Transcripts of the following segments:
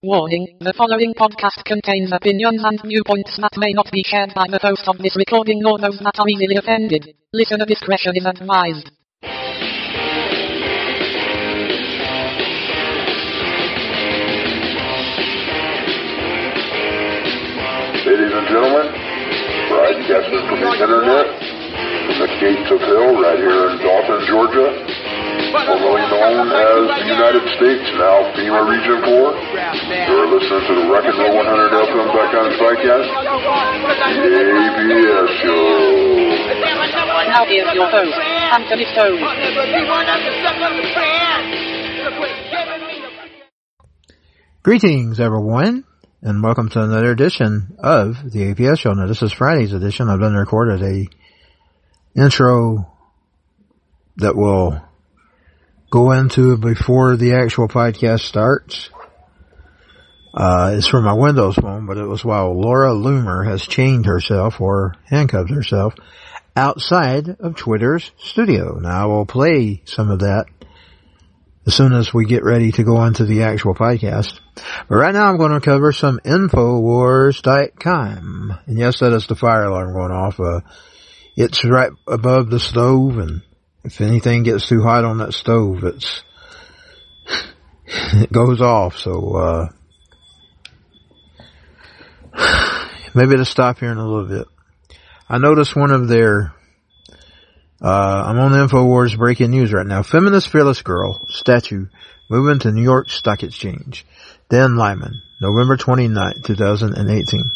Warning, the following podcast contains opinions and viewpoints that may not be shared by the host of this recording nor those that are easily offended. Listener discretion is advised. Ladies and gentlemen, broadcasting from the internet, from the gates of hell right here in Dalton, Georgia, formerly known as the United States, now FEMA Region 4. You're listening to the Rock and Roll 100 FM Background Podcast, the APS Show. Now here's your host, Anthony Stone. Greetings, everyone, and welcome to another edition of the APS show. Now, this is Friday's edition. I've done recorded a intro that will go into before the actual podcast starts. Uh, it's from my Windows phone, but it was while Laura Loomer has chained herself or handcuffed herself outside of Twitter's studio. Now I will play some of that as soon as we get ready to go into the actual podcast. But right now I'm going to cover some Infowars.com. And yes, that is the fire alarm going off. Uh, it's right above the stove and if anything gets too hot on that stove, it's, it goes off. So, uh, maybe to stop here in a little bit. I noticed one of their uh, I'm on the InfoWars breaking news right now. Feminist fearless girl statue moving to New York Stock Exchange. Dan Lyman, November 29, 2018.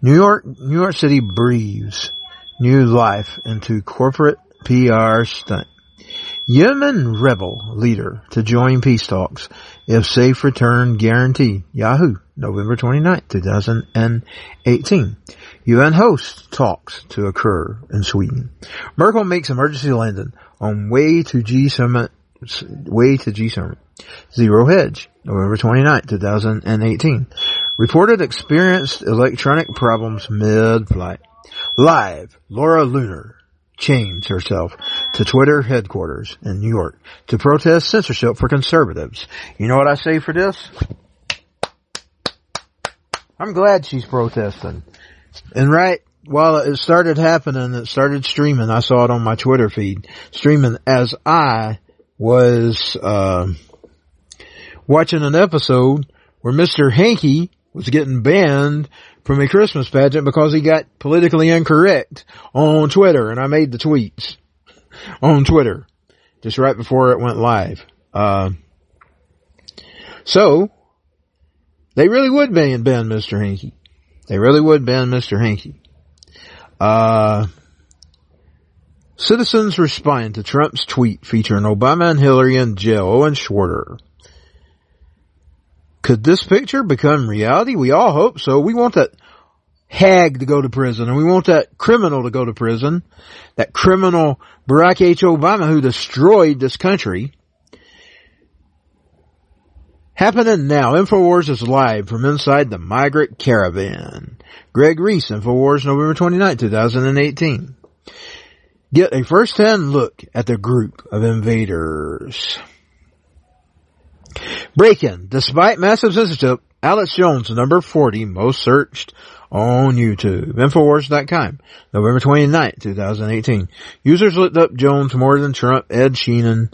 New York, New York City breathes new life into corporate PR stunt. Yemen rebel leader to join peace talks if safe return guaranteed. Yahoo, November 29, 2018. UN host talks to occur in Sweden. Merkel makes emergency landing on way to G summit, way to G summit. Zero hedge, November 29, 2018. Reported experienced electronic problems mid-flight. Live, Laura Loomer chains herself to Twitter headquarters in New York to protest censorship for conservatives. You know what I say for this? I'm glad she's protesting. And right while it started happening, it started streaming. I saw it on my Twitter feed, streaming as I was uh, watching an episode where Mr. Hanky was getting banned from a Christmas pageant because he got politically incorrect on Twitter, and I made the tweets on Twitter just right before it went live. Uh, so they really would ban, ban Mr. Hanky. They really would ban Mr. Hanky. Uh, citizens respond to Trump's tweet featuring Obama and Hillary in jail. Owen Shroyer. Could this picture become reality? We all hope so. We want that hag to go to prison and we want that criminal to go to prison. That criminal Barack H. Obama who destroyed this country. Happening now. InfoWars is live from inside the migrant caravan. Greg Reese, InfoWars, November 29, 2018. Get a first-hand look at the group of invaders. Break-in. Despite massive censorship, Alex Jones, number 40, most searched on YouTube. Infowars.com, November 29, 2018. Users looked up Jones more than Trump, Ed Sheeran,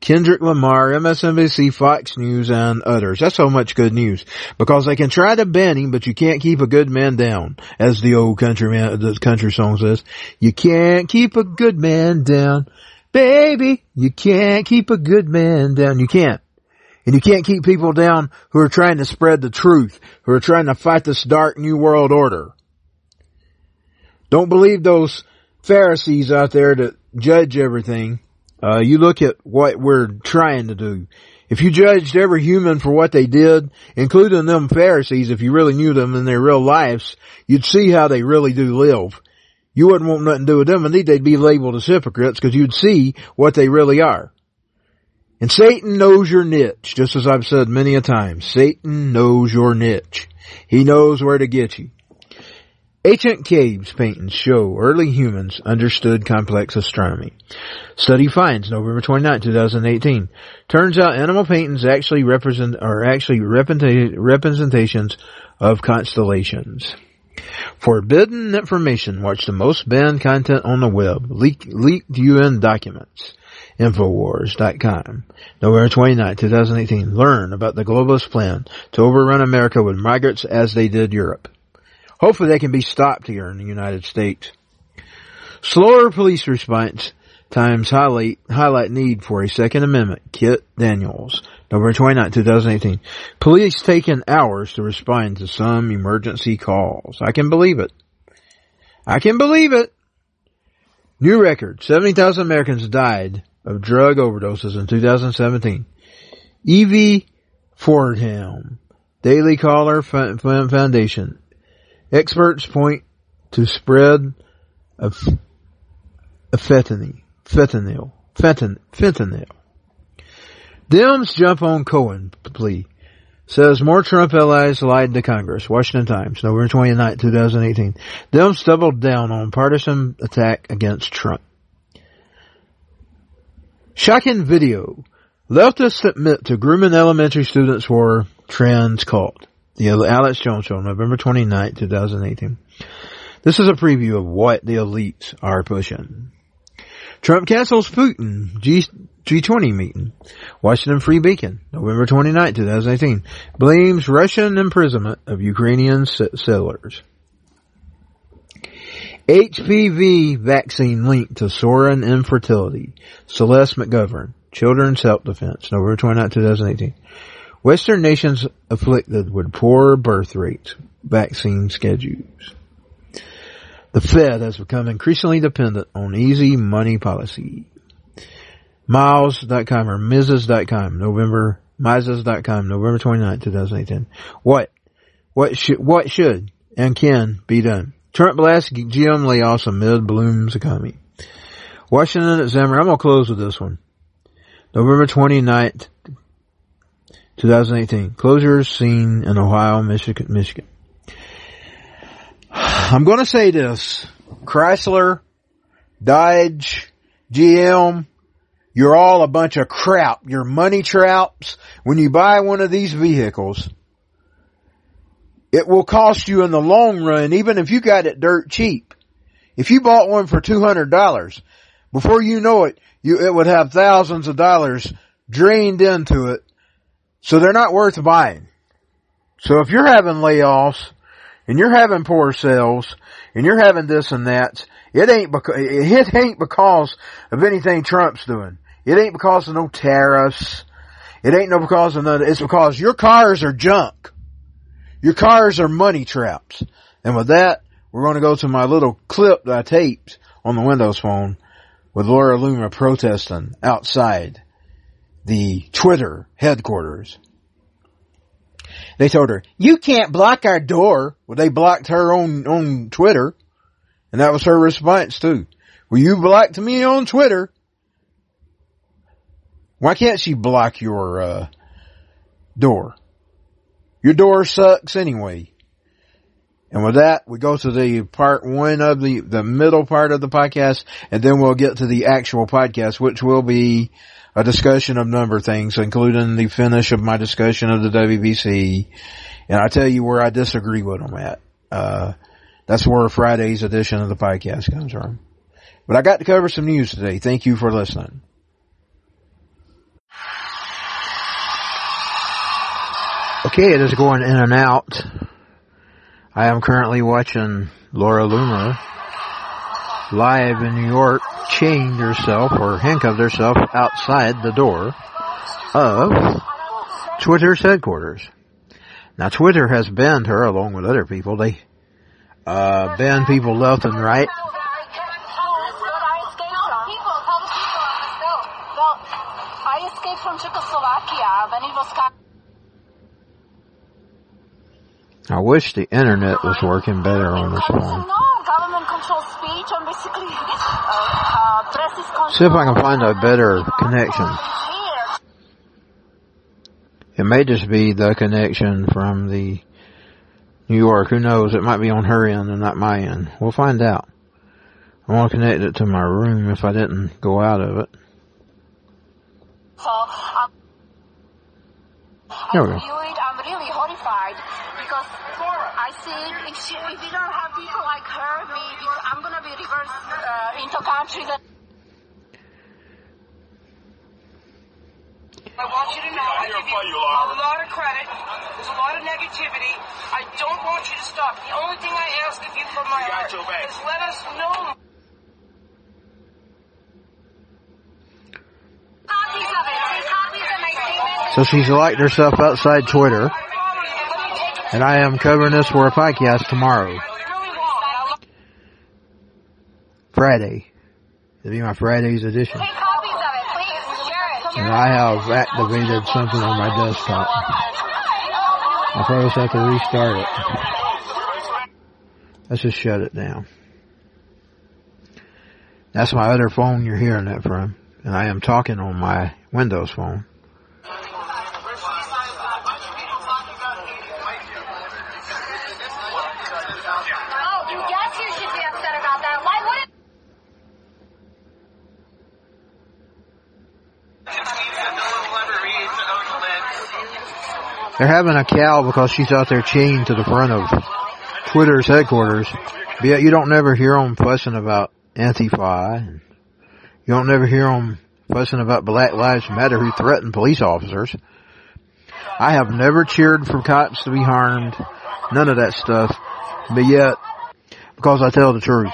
Kendrick Lamar, MSNBC, Fox News, and others. That's so much good news. Because they can try to ban him, but you can't keep a good man down. As the old country man, the country song says. You can't keep a good man down. Baby, you can't keep a good man down. You can't. And you can't keep people down who are trying to spread the truth, who are trying to fight this dark new world order. Don't believe those Pharisees out there that judge everything. Uh, you look at what we're trying to do. If you judged every human for what they did, including them Pharisees, if you really knew them in their real lives, you'd see how they really do live. You wouldn't want nothing to do with them. Indeed, they'd be labeled as hypocrites because you'd see what they really are. And Satan knows your niche, just as I've said many a time. Satan knows your niche. He knows where to get you. Ancient caves paintings show early humans understood complex astronomy. Study finds November 29, 2018. Turns out animal paintings actually represent, are actually representations of constellations. Forbidden information. Watch the most banned content on the web. Leak, leaked UN documents. Infowars.com. November 29, 2018. Learn about the globalist plan to overrun America with migrants as they did Europe. Hopefully they can be stopped here in the United States. Slower police response times highlight, highlight need for a Second Amendment. Kit Daniels. November 29, 2018. Police taking hours to respond to some emergency calls. I can believe it. I can believe it. New record. 70,000 Americans died of drug overdoses in 2017. Evie Fordham. Daily Caller Foundation. Experts point to spread of, fentanyl, fentanyl, fentan, fentanyl. Dems jump on Cohen plea. Says more Trump allies lied to Congress. Washington Times, November 29, 2018. Dems doubled down on partisan attack against Trump. Shocking video. Leftists admit to grooming elementary students for trans cult. The Alex Jones Show, November 29, 2018. This is a preview of what the elites are pushing. Trump cancels Putin G, G20 meeting. Washington Free Beacon, November 29, 2018. Blames Russian imprisonment of Ukrainian settlers. HPV vaccine linked to soaring infertility. Celeste McGovern, Children's Health Defense, November 29, 2018. Western nations afflicted with poor birth rates, vaccine schedules. The Fed has become increasingly dependent on easy money policy. Miles.com or Mrs.com, November, Mises.com, November 29, 2018. What, what should, what should and can be done? Trump blasts GM layoffs amid Bloom's economy. Washington Examiner, I'm gonna close with this one. November 29th, 2018. Closures seen in Ohio, Michigan, Michigan. I'm going to say this. Chrysler, Dodge, GM, you're all a bunch of crap. You're money traps. When you buy one of these vehicles, it will cost you in the long run, even if you got it dirt cheap. If you bought one for $200, before you know it, you, it would have thousands of dollars drained into it so they're not worth buying. So if you're having layoffs and you're having poor sales and you're having this and that, it ain't because, it ain't because of anything Trump's doing. It ain't because of no tariffs. It ain't no because of none. It's because your cars are junk. Your cars are money traps. And with that, we're going to go to my little clip that I taped on the Windows phone with Laura Loomer protesting outside the Twitter headquarters. They told her, you can't block our door. Well, they blocked her on, on Twitter. And that was her response too. Well, you blocked me on Twitter. Why can't she block your, uh, door? Your door sucks anyway. And with that, we go to the part one of the, the middle part of the podcast, and then we'll get to the actual podcast, which will be a discussion of number things, including the finish of my discussion of the WBC. And I tell you where I disagree with them at. Uh, that's where Friday's edition of the podcast comes from. But I got to cover some news today. Thank you for listening. Okay, it is going in and out. I am currently watching Laura Loomer live in New York chained herself or handcuffed herself outside the door of Twitter's headquarters. Now Twitter has banned her along with other people. They uh, ban people left and right. I escaped from Czechoslovakia. Then it was I wish the internet was working better on this phone. See if I can find a better connection. It may just be the connection from the New York. Who knows? It might be on her end and not my end. We'll find out. I want to connect it to my room if I didn't go out of it. I'm, There we go. Worried, I'm really horrified because I see if, she, if we don't have people like her, we, we, I'm going to be reversed uh, into country that I want you to know I give you a lot of credit. There's a lot of negativity. I don't want you to stop. The only thing I ask of you from my heart is let us know. copies of it. Copies of my statement. So she's locked herself outside Twitter, and I am covering this for a podcast tomorrow, Friday. It'll be my Friday's edition. Say copies of it, please. Share it. And I have activated something on my desktop. I'll probably just have to restart it. Let's just shut it down. That's my other phone you're hearing that from. And I am talking on my Windows phone. Oh, you guess you should be upset about that. Why would it? They're having a cow because she's out there chained to the front of Twitter's headquarters. But yet you don't never hear them fussing about Antifa. You don't never hear them fussing about Black Lives Matter who threaten police officers. I have never cheered for cops to be harmed. None of that stuff. But yet, because I tell the truth,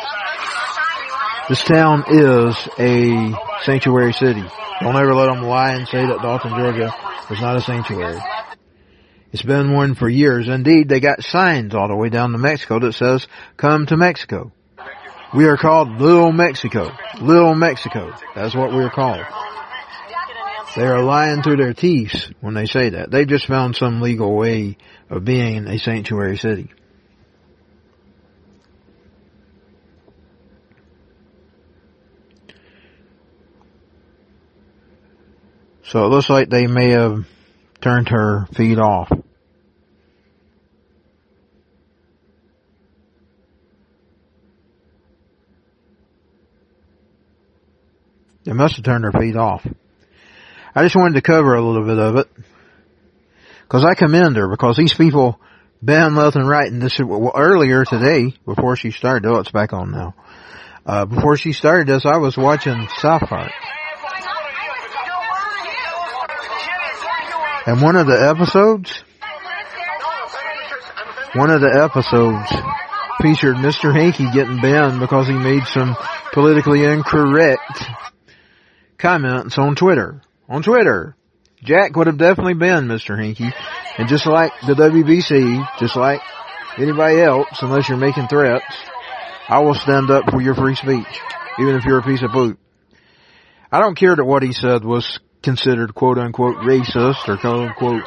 this town is a sanctuary city. Don't ever let them lie and say that Dalton, Georgia is not a sanctuary. It's been one for years. Indeed, they got signs all the way down to Mexico that says, come to Mexico. We are called Little Mexico. Little Mexico. That's what we're called. They are lying through their teeth when they say that. They just found some legal way of being a sanctuary city. So it looks like they may have turned her feed off. They must have turned her feed off. I just wanted to cover a little bit of it. Cause I commend her because these people bend left and right and this well, earlier today before she started, oh it's back on now. Uh, before she started this I was watching South Park. And one of the episodes, one of the episodes featured Mr. Hanky getting banned because he made some politically incorrect comments on Twitter. On Twitter. Jack would have definitely been Mr. Hanky. And just like the WBC, just like anybody else, unless you're making threats, I will stand up for your free speech, even if you're a piece of poop. I don't care that what he said was considered quote unquote racist or quote unquote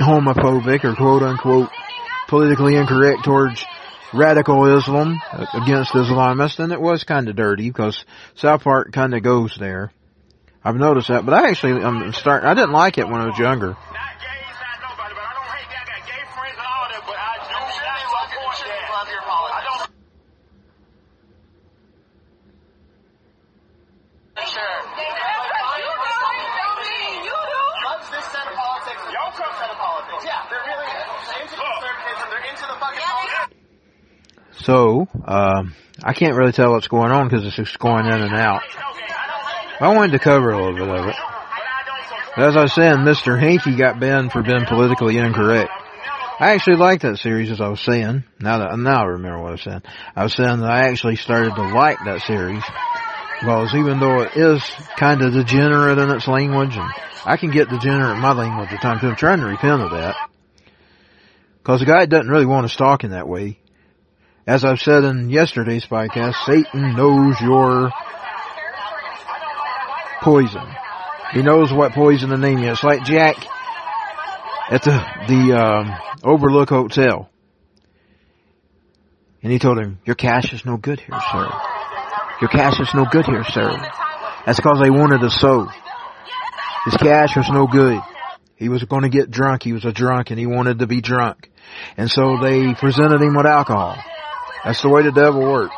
homophobic or quote unquote politically incorrect towards radical Islam uh, against Islamists and it was kind of dirty because South Park kind of goes there. I've noticed that, but I actually I'm starting. I didn't like it when I was younger. Not gays, not nobody, but I don't hate that. I got gay friends and all that, but I do not support that. I don't. Loves this set of politics. Y'all come- set of politics. Yeah, they're really into conservatism. They're into the fucking politics. Um, I can't really tell what's going on because it's going in and out. I wanted to cover a little bit of it. As I was saying, Mr. Hanky got banned for being politically incorrect. I actually liked that series as I was saying. Now that, now I remember what I was saying. I was saying that I actually started to like that series. Because even though it is kind of degenerate in its language, and I can get degenerate in my language at times, I'm trying to repent of that. Because the guy doesn't really want to us talking that way. As I've said in yesterday's podcast, Satan knows your poison. He knows what poison to name. It's like Jack at the the um, Overlook Hotel, and he told him, "Your cash is no good here, sir. Your cash is no good here, sir." That's because they wanted to sow. His cash was no good. He was going to get drunk. He was a drunk and he wanted to be drunk. And so they presented him with alcohol. That's the way the devil works.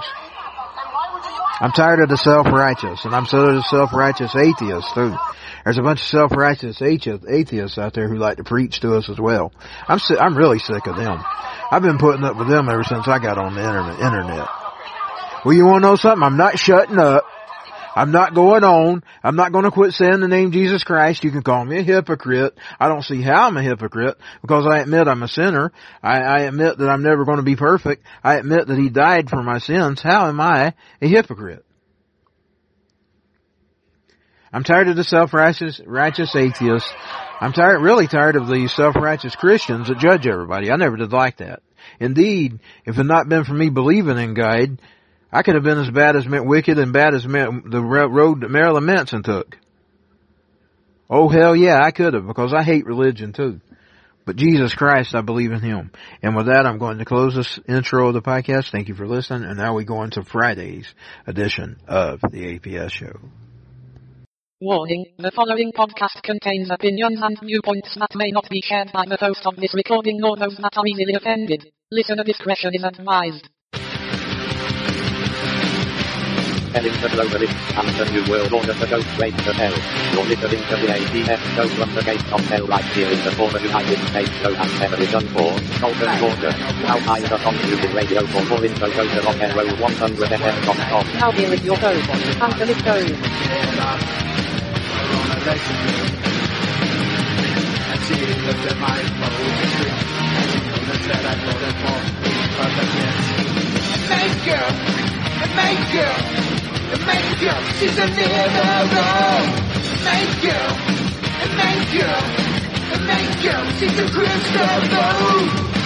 I'm tired of the self-righteous and I'm tired of the self-righteous atheists too. There's a bunch of self-righteous atheists out there who like to preach to us as well. I'm si- I'm really sick of them. I've been putting up with them ever since I got on the internet. internet. Well, you want to know something? I'm not shutting up. I'm not going on. I'm not going to quit saying the name Jesus Christ. You can call me a hypocrite. I don't see how I'm a hypocrite because I admit I'm a sinner. I, I admit that I'm never going to be perfect. I admit that He died for my sins. How am I a hypocrite? I'm tired of the self-righteous, righteous atheists. I'm tired, really tired of the self-righteous Christians that judge everybody. I never did like that. Indeed, if it had not been for me believing in God, I could have been as bad as meant wicked and bad as meant the road that Marilyn Manson took. Oh hell yeah, I could have because I hate religion too. But Jesus Christ, I believe in Him. And with that, I'm going to close this intro of the podcast. Thank you for listening. And now we go into Friday's edition of the APS show. Warning, the following podcast contains opinions and viewpoints that may not be shared by the host of this recording nor those that are easily offended. Listener discretion is advised. Heading the globalists and the new world order to go straight to hell. You're listening to the APS show from the gates of hell right here in the former United States so has never been done for. Colton Porter. Now find us on music radio for more info go to rock and roll 100fm.com. Now here is your host, Anthony Stone. Thank you! The main the main girl, she's a girl, the main girl, the main girl, she's a Christian.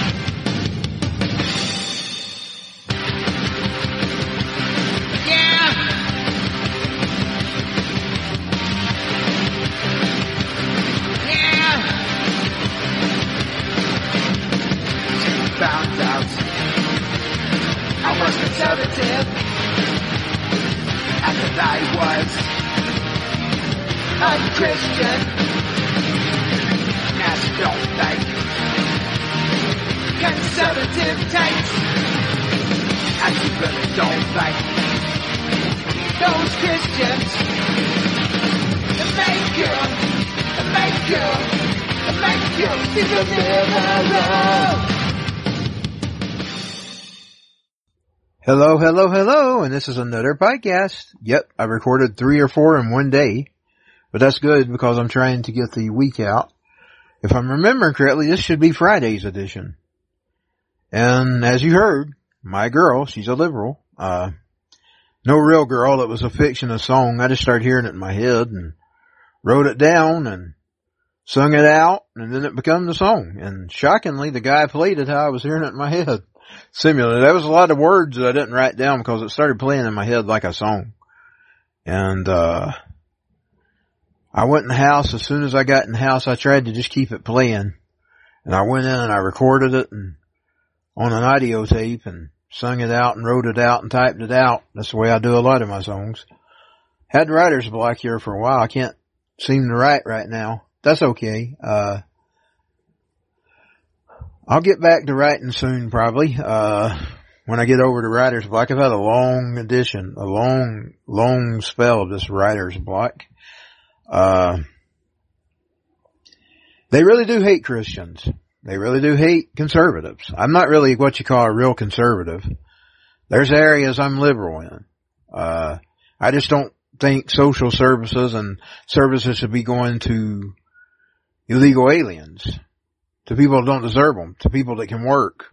This is another podcast. Yep, I recorded three or four in one day, but that's good because I'm trying to get the week out. If I'm remembering correctly, this should be Friday's edition. And as you heard, my girl, she's a liberal, uh, no real girl, it was a fiction, a song. I just started hearing it in my head and wrote it down and sung it out and then it became the song. And shockingly, the guy played it how I was hearing it in my head similar. That was a lot of words that I didn't write down because it started playing in my head like a song. And, uh, I went in the house. As soon as I got in the house, I tried to just keep it playing. And I went in and I recorded it and on an audio tape and sung it out and wrote it out and typed it out. That's the way I do a lot of my songs. Had writer's block here for a while. I can't seem to write right now. That's okay. Uh, I'll get back to writing soon probably, uh, when I get over to writer's block. I've had a long edition, a long, long spell of this writer's block. Uh, they really do hate Christians. They really do hate conservatives. I'm not really what you call a real conservative. There's areas I'm liberal in. Uh, I just don't think social services and services should be going to illegal aliens to people that don't deserve them, to people that can work,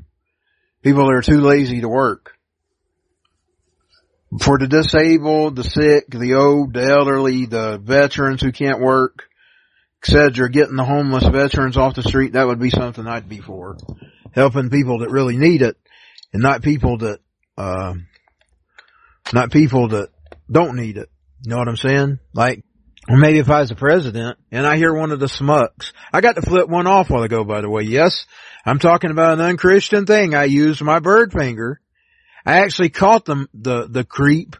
people that are too lazy to work. For the disabled, the sick, the old, the elderly, the veterans who can't work, etc., getting the homeless veterans off the street, that would be something I'd be for. Helping people that really need it, and not people that, uh, not people that don't need it. You know what I'm saying? Like, or maybe if I was the president and I hear one of the smucks, I got to flip one off while ago, by the way. Yes, I'm talking about an unchristian thing. I used my bird finger. I actually caught the, the, the creep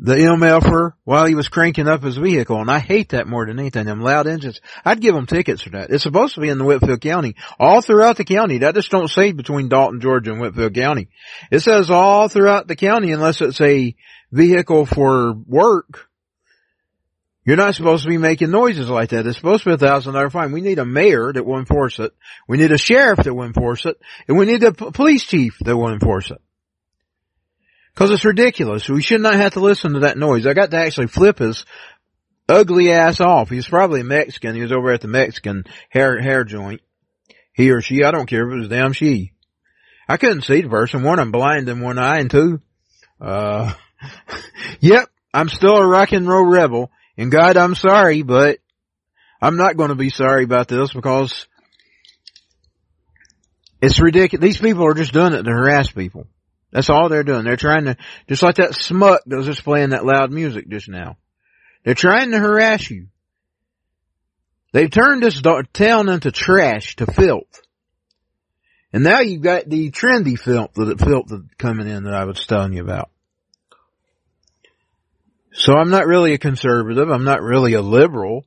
the MFer while he was cranking up his vehicle, and I hate that more than anything. Them loud engines. I'd give them tickets for that. It's supposed to be in the Whitfield County, all throughout the county. That just don't say between Dalton, Georgia, and Whitfield County. It says all throughout the county, unless it's a vehicle for work. You're not supposed to be making noises like that. It's supposed to be a thousand dollar fine. We need a mayor that will enforce it. We need a sheriff that will enforce it, and we need a police chief that will enforce it. Cause it's ridiculous. We should not have to listen to that noise. I got to actually flip his ugly ass off. He's probably Mexican. He was over at the Mexican hair, hair joint. He or she, I don't care if it was damn she. I couldn't see the person. One, I'm blind in one eye and two, uh, yep, I'm still a rock and roll rebel. And God, I'm sorry, but I'm not going to be sorry about this because it's ridiculous. These people are just doing it to harass people. That's all they're doing. They're trying to, just like that smut that was just playing that loud music just now. They're trying to harass you. They've turned this town into trash, to filth. And now you've got the trendy filth that filth coming in that I was telling you about. So I'm not really a conservative. I'm not really a liberal.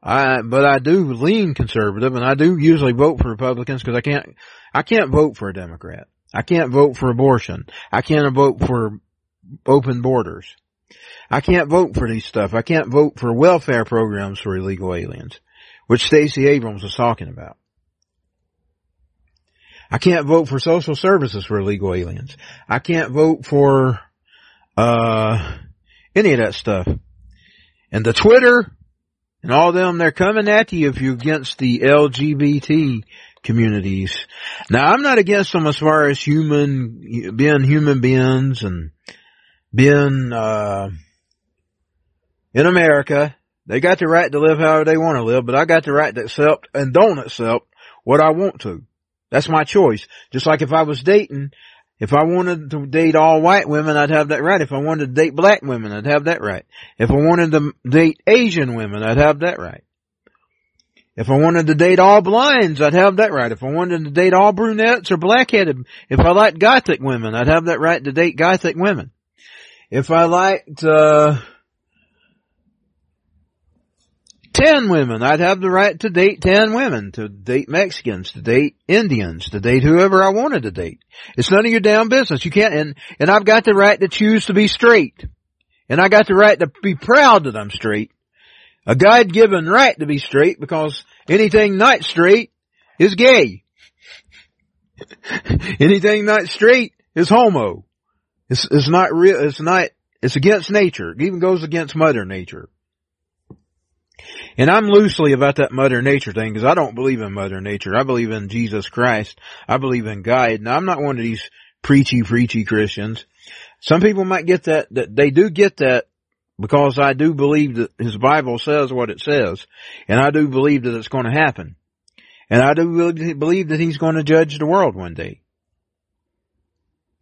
I, but I do lean conservative and I do usually vote for Republicans because I can't, I can't vote for a Democrat. I can't vote for abortion. I can't vote for open borders. I can't vote for these stuff. I can't vote for welfare programs for illegal aliens, which Stacey Abrams was talking about. I can't vote for social services for illegal aliens. I can't vote for, uh, any of that stuff. And the Twitter and all them, they're coming at you if you're against the LGBT communities. Now I'm not against them as far as human, being human beings and being, uh, in America. They got the right to live however they want to live, but I got the right to accept and don't accept what I want to. That's my choice. Just like if I was dating, if I wanted to date all white women, I'd have that right. If I wanted to date black women, I'd have that right. If I wanted to date Asian women, I'd have that right. If I wanted to date all blinds, I'd have that right. If I wanted to date all brunettes or black-headed, if I liked gothic women, I'd have that right to date gothic women. If I liked, uh, ten women, I'd have the right to date ten women, to date Mexicans, to date Indians, to date whoever I wanted to date. It's none of your damn business. You can't, and, and I've got the right to choose to be straight. And I got the right to be proud that I'm straight. A God given right to be straight because anything not straight is gay. anything not straight is homo. It's, it's not real, it's not, it's against nature. It even goes against mother nature. And I'm loosely about that mother nature thing because I don't believe in mother nature. I believe in Jesus Christ. I believe in God. Now I'm not one of these preachy, preachy Christians. Some people might get that, that they do get that because I do believe that his Bible says what it says. And I do believe that it's going to happen. And I do believe that he's going to judge the world one day.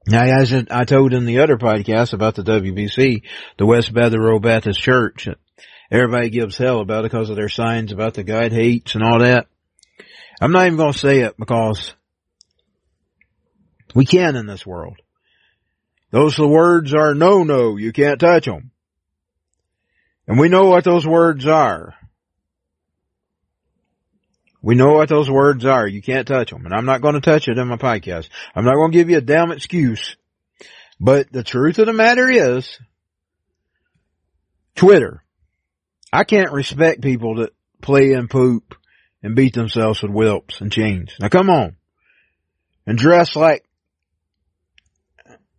Now, as I told in the other podcast about the WBC, the Westboro Baptist Church, everybody gives hell about it because of their signs about the God hates and all that. I'm not even going to say it because we can in this world. Those words are no, no, you can't touch them. And we know what those words are. We know what those words are. You can't touch them. And I'm not going to touch it in my podcast. I'm not going to give you a damn excuse. But the truth of the matter is, Twitter. I can't respect people that play and poop and beat themselves with whelps and chains. Now come on. And dress like,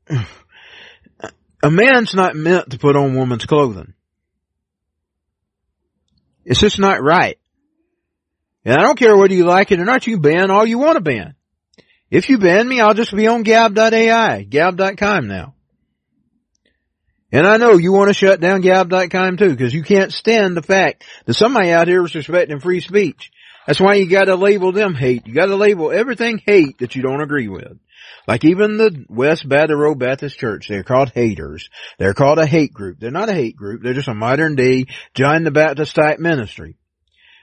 a man's not meant to put on woman's clothing. It's just not right. And I don't care whether you like it or not, you ban all you want to ban. If you ban me, I'll just be on gab.ai, gab.com now. And I know you want to shut down gab.com too, because you can't stand the fact that somebody out here is respecting free speech. That's why you gotta label them hate. You gotta label everything hate that you don't agree with. Like even the Westboro Baptist Church, they're called haters. They're called a hate group. They're not a hate group. They're just a modern day John the Baptist type ministry.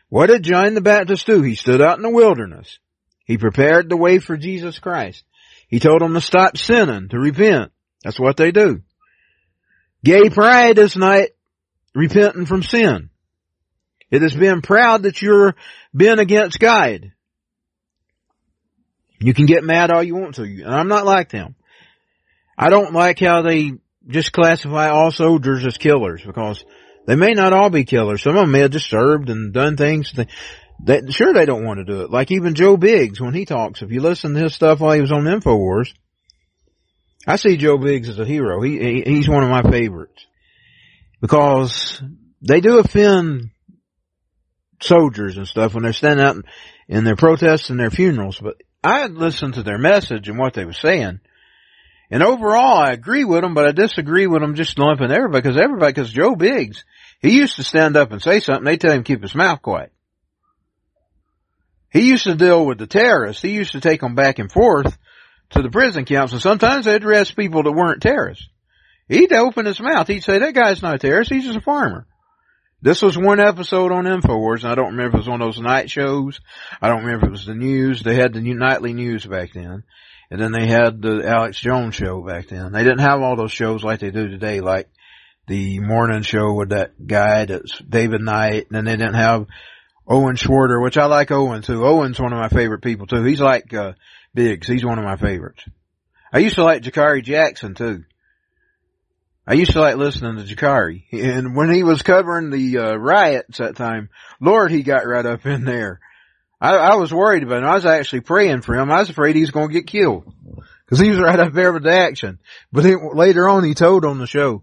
What did John the Baptist do? He stood out in the wilderness. He prepared the way for Jesus Christ. He told them to stop sinning, to repent. That's what they do. Gay pride is not repenting from sin. It is being proud that you're being against God. You can get mad all you want to, and I'm not like them. I don't like how they just classify all soldiers as killers because they may not all be killers. Some of them may have just served and done things that, that sure they don't want to do it. Like even Joe Biggs when he talks, if you listen to his stuff while he was on InfoWars, I see Joe Biggs as a hero. He, he he's one of my favorites because they do offend soldiers and stuff when they're standing out in their protests and their funerals. But I listened to their message and what they were saying. And overall, I agree with them, but I disagree with them just lumping everybody because everybody, because Joe Biggs, he used to stand up and say something. They tell him keep his mouth quiet. He used to deal with the terrorists. He used to take them back and forth to the prison camps, and sometimes they'd arrest people that weren't terrorists. He'd open his mouth. He'd say, that guy's not a terrorist. He's just a farmer. This was one episode on InfoWars, and I don't remember if it was one of those night shows. I don't remember if it was the news. They had the nightly news back then. And then they had the Alex Jones show back then. They didn't have all those shows like they do today, like the morning show with that guy that's David Knight. And then they didn't have Owen Shroyer, which I like Owen too. Owen's one of my favorite people too. He's like, uh, Biggs. He's one of my favorites. I used to like Jakari Jackson too. I used to like listening to Jakari. And when he was covering the uh, riots that time, Lord, he got right up in there. I, I was worried about him. I was actually praying for him. I was afraid he was going to get killed. Cause he was right up there with the action. But it, later on he told on the show,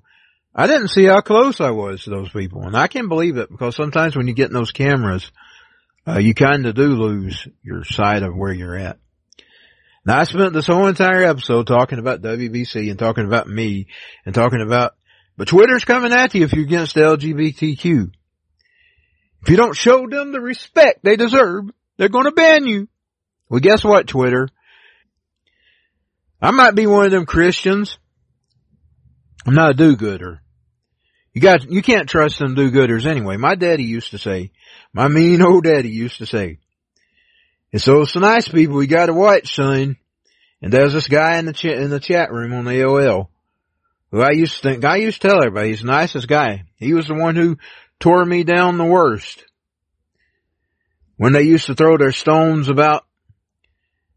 I didn't see how close I was to those people. And I can believe it because sometimes when you get in those cameras, uh, you kind of do lose your sight of where you're at. Now I spent this whole entire episode talking about WBC and talking about me and talking about, but Twitter's coming at you if you're against LGBTQ. If you don't show them the respect they deserve, they're going to ban you. Well, guess what, Twitter? I might be one of them Christians. I'm not a do-gooder. You got, you can't trust them do-gooders anyway. My daddy used to say, my mean old daddy used to say, it's those nice people we gotta watch, son. And there's this guy in the chat, in the chat room on the AOL who I used to think, I used to tell everybody he's the nicest guy. He was the one who tore me down the worst when they used to throw their stones about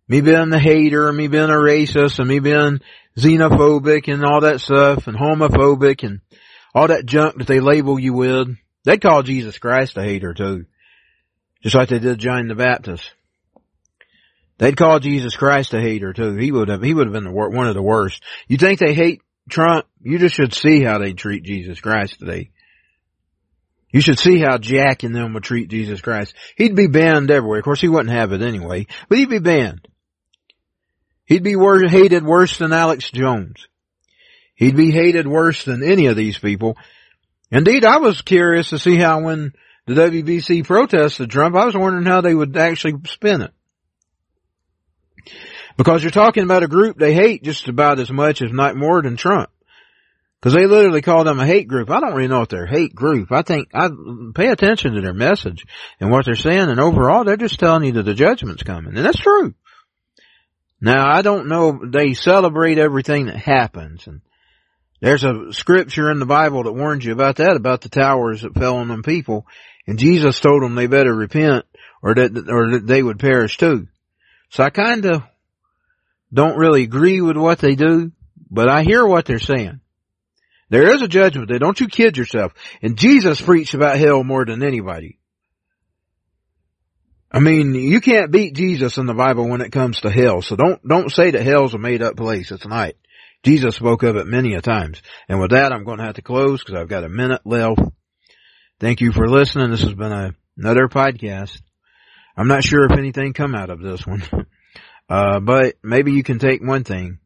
me being the hater, me being a racist, and me being xenophobic and all that stuff, and homophobic, and all that junk that they label you with. They'd call Jesus Christ a hater too. Just like they did John the Baptist. They'd call Jesus Christ a hater too. He would have, he would have been the, one of the worst. You think they hate Trump? You just should see how they treat Jesus Christ today. You should see how Jack and them would treat Jesus Christ. He'd be banned everywhere. Of course, he wouldn't have it anyway, but he'd be banned. He'd be wor- hated worse than Alex Jones. He'd be hated worse than any of these people. Indeed, I was curious to see how when the WBC protested Trump, I was wondering how they would actually spin it. Because you're talking about a group they hate just about as much, if not more than Trump. Cause they literally call them a hate group. I don't really know if they're a hate group. I think I pay attention to their message and what they're saying and overall they're just telling you that the judgment's coming. And that's true. Now I don't know, they celebrate everything that happens and there's a scripture in the Bible that warns you about that, about the towers that fell on them people. And Jesus told them they better repent or that, or that they would perish too. So I kinda don't really agree with what they do, but I hear what they're saying. There is a judgment there. Don't you kid yourself. And Jesus preached about hell more than anybody. I mean, you can't beat Jesus in the Bible when it comes to hell. So don't, don't say that hell's a made up place. It's not. Jesus spoke of it many a times. And with that, I'm going to have to close because I've got a minute left. Thank you for listening. This has been a, another podcast. I'm not sure if anything come out of this one. uh, but maybe you can take one thing.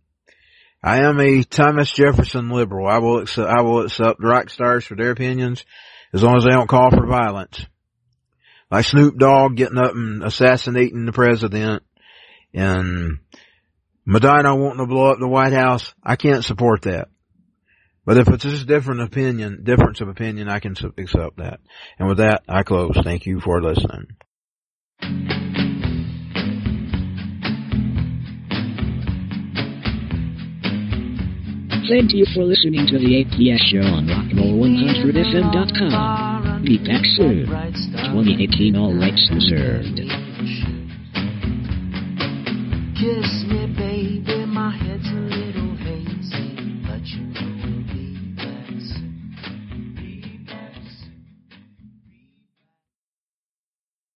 I am a Thomas Jefferson liberal. I will accept, I will accept rock stars for their opinions as long as they don't call for violence. Like Snoop Dogg getting up and assassinating the president and Madonna wanting to blow up the White House. I can't support that. But if it's just different opinion, difference of opinion, I can accept that. And with that, I close. Thank you for listening. Thank you for listening to the APS show on rockandroll100fm.com. Be back soon. 2018 all rights reserved. Kiss